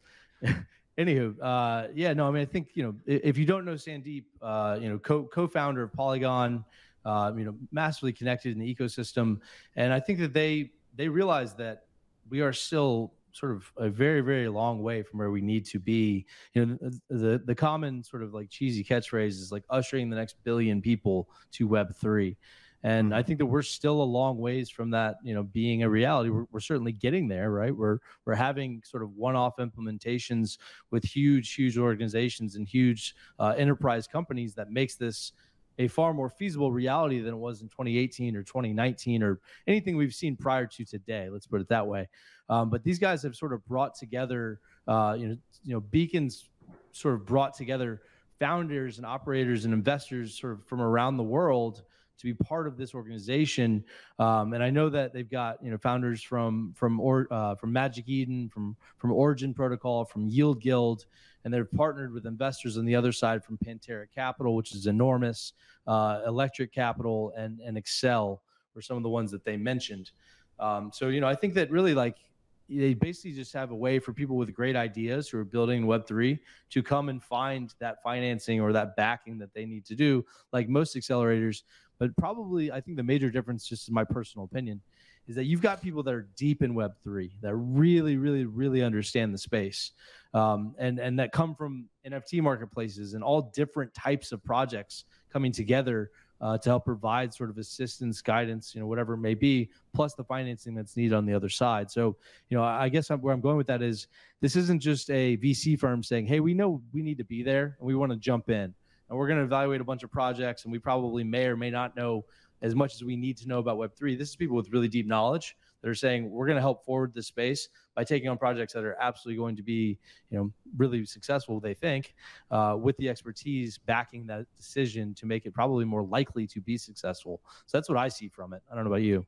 Anywho, uh, yeah, no, I mean, I think you know, if you don't know Sandeep, uh, you know, co co-founder of Polygon, uh, you know, massively connected in the ecosystem, and I think that they they realize that we are still sort of a very very long way from where we need to be. You know the the common sort of like cheesy catchphrase is like ushering the next billion people to web 3 and i mm-hmm. think that we're still a long ways from that you know being a reality. We're, we're certainly getting there right? We're we're having sort of one-off implementations with huge huge organizations and huge uh, enterprise companies that makes this a far more feasible reality than it was in 2018 or 2019 or anything we've seen prior to today. Let's put it that way. Um, but these guys have sort of brought together, uh, you know, you know, Beacons sort of brought together founders and operators and investors sort of from around the world to be part of this organization. Um, and I know that they've got you know founders from from or uh, from Magic Eden, from from Origin Protocol, from Yield Guild, and they're partnered with investors on the other side from Pantera Capital, which is enormous, uh, Electric Capital, and and Accel were some of the ones that they mentioned. Um, so you know, I think that really like they basically just have a way for people with great ideas who are building web3 to come and find that financing or that backing that they need to do like most accelerators But probably, I think the major difference, just in my personal opinion, is that you've got people that are deep in Web three that really, really, really understand the space, um, and and that come from NFT marketplaces and all different types of projects coming together uh, to help provide sort of assistance, guidance, you know, whatever it may be, plus the financing that's needed on the other side. So, you know, I guess where I'm going with that is this isn't just a VC firm saying, "Hey, we know we need to be there and we want to jump in." And we're going to evaluate a bunch of projects, and we probably may or may not know as much as we need to know about Web3. This is people with really deep knowledge that are saying we're going to help forward the space by taking on projects that are absolutely going to be, you know, really successful. They think, uh, with the expertise backing that decision to make it probably more likely to be successful. So that's what I see from it. I don't know about you.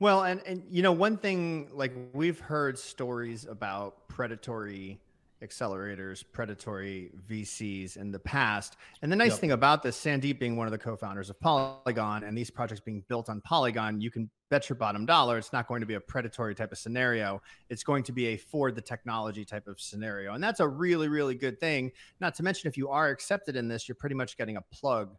Well, and and you know, one thing like we've heard stories about predatory accelerators, predatory VCs in the past. And the nice yep. thing about this, Sandeep being one of the co-founders of Polygon and these projects being built on Polygon, you can bet your bottom dollar it's not going to be a predatory type of scenario. It's going to be a for the technology type of scenario. And that's a really, really good thing. Not to mention, if you are accepted in this, you're pretty much getting a plug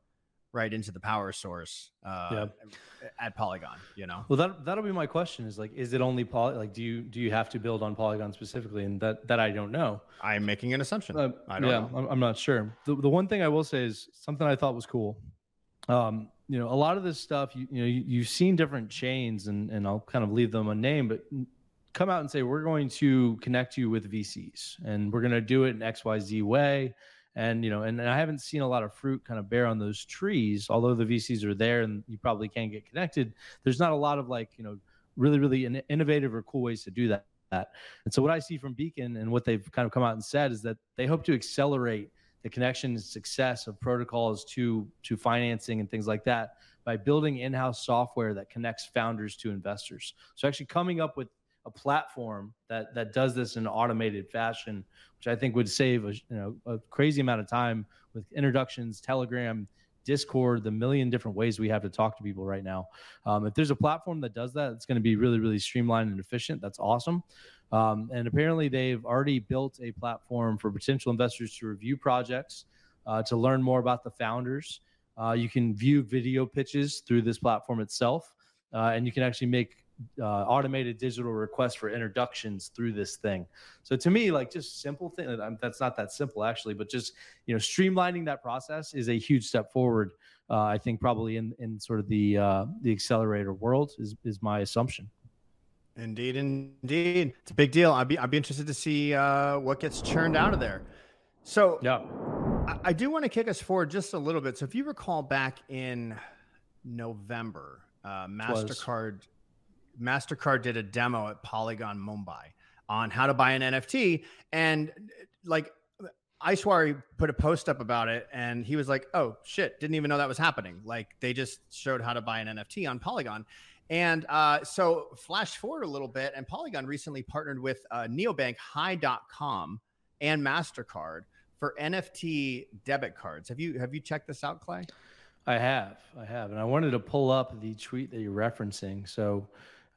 right into the power source uh, yeah. at Polygon. You know. Well, that that'll be my question. Is like, is it only poly? Like, do you do you have to build on Polygon specifically? And that that I don't know. I'm making an assumption. Uh, I don't yeah, know. I'm, I'm not sure. The the one thing I will say is something I thought was cool. Um, you know, a lot of this stuff, you, you know, you, you've seen different chains, and and I'll kind of leave them unnamed, but come out and say we're going to connect you with VCs, and we're going to do it in X Y Z way and you know and, and, i haven't seen a lot of fruit kind of bear on those trees although the vcs are there and you probably can get connected there's not a lot of like you know really really innovative or cool ways to do that. And so what i see from beacon and what they've kind of come out and said is that they hope to accelerate the connection and success of protocols to to financing and things like that by building in-house software that connects founders to investors. So actually coming up with a platform that that does this in an automated fashion, which I think would save a you know a crazy amount of time with introductions, Telegram, Discord, the million different ways we have to talk to people right now. Um, if there's a platform that does that, it's going to be really really streamlined and efficient. That's awesome. Um, and apparently, they've already built a platform for potential investors to review projects, uh, to learn more about the founders. Uh, you can view video pitches through this platform itself, uh, and you can actually make uh, automated digital requests for introductions through this thing. So to me, like just simple thing that's not that simple actually, but just you know streamlining that process is a huge step forward. Uh, I think probably in in sort of the uh, the accelerator world is is my assumption. Indeed, indeed, it's a big deal. I'd be I'd be interested to see uh, what gets churned out of there. So yeah, I, I do want to kick us forward just a little bit. So if you recall back in November, uh, Mastercard MasterCard did a demo at Polygon Mumbai on how to buy an NFT. And like Aishwary put a post up about it and he was like, oh shit, didn't even know that was happening. Like they just showed how to buy an NFT on Polygon. And uh, so flash forward a little bit, and Polygon recently partnered with uh, neobank Hi.com and MasterCard for NFT debit cards. Have you have you checked this out, Clay? I have, I have, and I wanted to pull up the tweet that you're referencing. So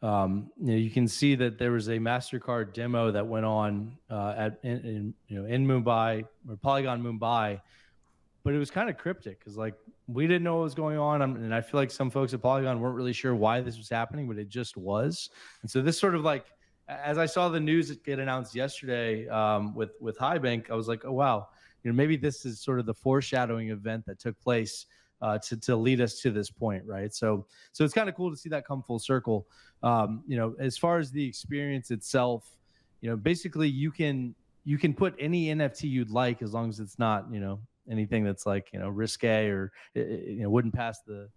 um, you, know, you can see that there was a Mastercard demo that went on uh, at in, in, you know in Mumbai or Polygon Mumbai, but it was kind of cryptic because like we didn't know what was going on, and I feel like some folks at Polygon weren't really sure why this was happening, but it just was. And so this sort of like as I saw the news get announced yesterday um, with with Hi Bank, I was like, oh wow, you know maybe this is sort of the foreshadowing event that took place uh, to to lead us to this point, right? So so it's kind of cool to see that come full circle. Um, you know, as far as the experience itself, you know, basically you can you can put any NFT you'd like as long as it's not you know anything that's like you know risque or you know wouldn't pass the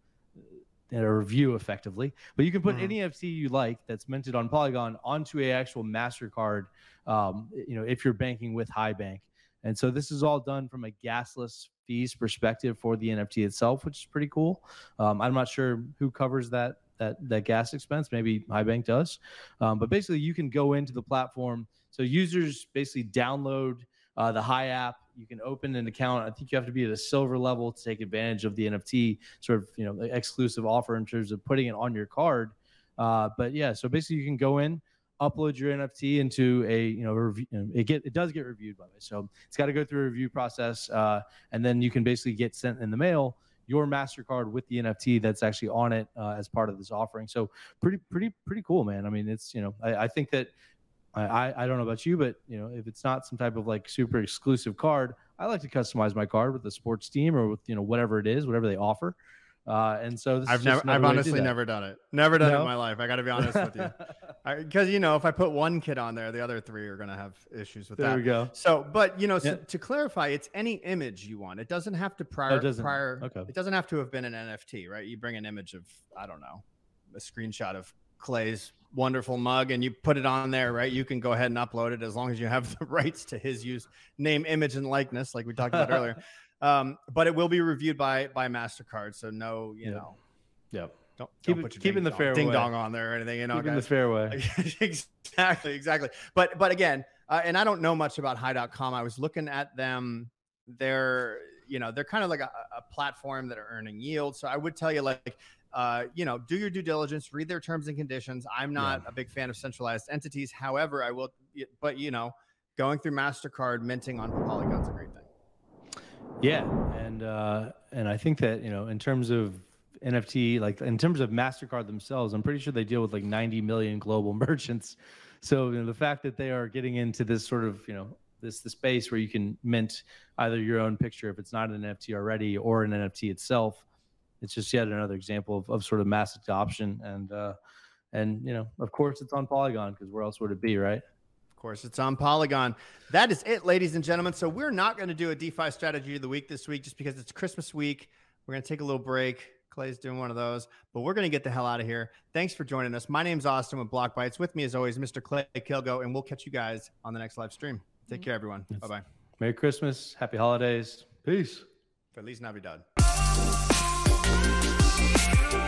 a review effectively. But you can put mm-hmm. any NFT you like that's minted on Polygon onto a actual Mastercard. Um, you know, if you're banking with Hi Bank, and so this is all done from a gasless fees perspective for the NFT itself, which is pretty cool. Um, I'm not sure who covers that that that gas expense. Maybe HiBank does, um, but basically you can go into the platform. So users basically download uh, the Hi app. You can open an account. I think you have to be at a silver level to take advantage of the NFT sort of you know exclusive offer in terms of putting it on your card. Uh, but yeah, so basically you can go in, upload your NFT into a you know review. It get it does get reviewed by the way, so it's got to go through a review process, uh, and then you can basically get sent in the mail your Mastercard with the NFT that's actually on it uh, as part of this offering. So pretty, pretty, pretty cool, man. I mean, it's you know, I, I think that I, I don't know about you, but you know, if it's not some type of like super exclusive card, I like to customize my card with the sports team or with you know whatever it is, whatever they offer. Uh, and so I've never, I've honestly never done it. Never done no? it in my life. I got to be honest with you, because you know, if I put one kid on there, the other three are going to have issues with there that. There we go. So, but you know, so, yeah. to clarify, it's any image you want. It doesn't have to prior, oh, doesn't, prior. Okay. It doesn't have to have been an NFT, right? You bring an image of, I don't know, a screenshot of Clay's wonderful mug and you put it on there, right? You can go ahead and upload it as long as you have the rights to his use, name, image, and likeness, like we talked about earlier. Um, but it will be reviewed by by Mastercard, so no, you know. Yep. Don't, keep don't it, keep in the fairway. Ding dong on there or anything, you know. Keep in the fairway. exactly, exactly. But but again, uh, and I don't know much about Hi.com. I was looking at them. They're you know they're kind of like a, a platform that are earning yield. So I would tell you like uh, you know, do your due diligence, read their terms and conditions. I'm not yeah. a big fan of centralized entities. However, I will, but you know, going through Mastercard minting on Polygon's a great thing. Yeah, and uh, and I think that you know, in terms of NFT, like in terms of Mastercard themselves, I'm pretty sure they deal with like 90 million global merchants. So you know, the fact that they are getting into this sort of you know this the space where you can mint either your own picture if it's not an NFT already or an NFT itself it's just yet another example of, of sort of mass adoption and uh, and you know of course it's on polygon because where else would it be right course it's on polygon. That is it ladies and gentlemen. So we're not going to do a defi strategy of the week this week just because it's christmas week. We're going to take a little break. Clay's doing one of those but we're going to get the hell out of here. Thanks for joining us. My name's austin with block bytes with me as always mr clay kilgo and we'll catch you guys on the next live stream. Take mm-hmm. care everyone. Bye-bye. Merry christmas. Happy holidays. Peace. Feliz navidad. Thank you.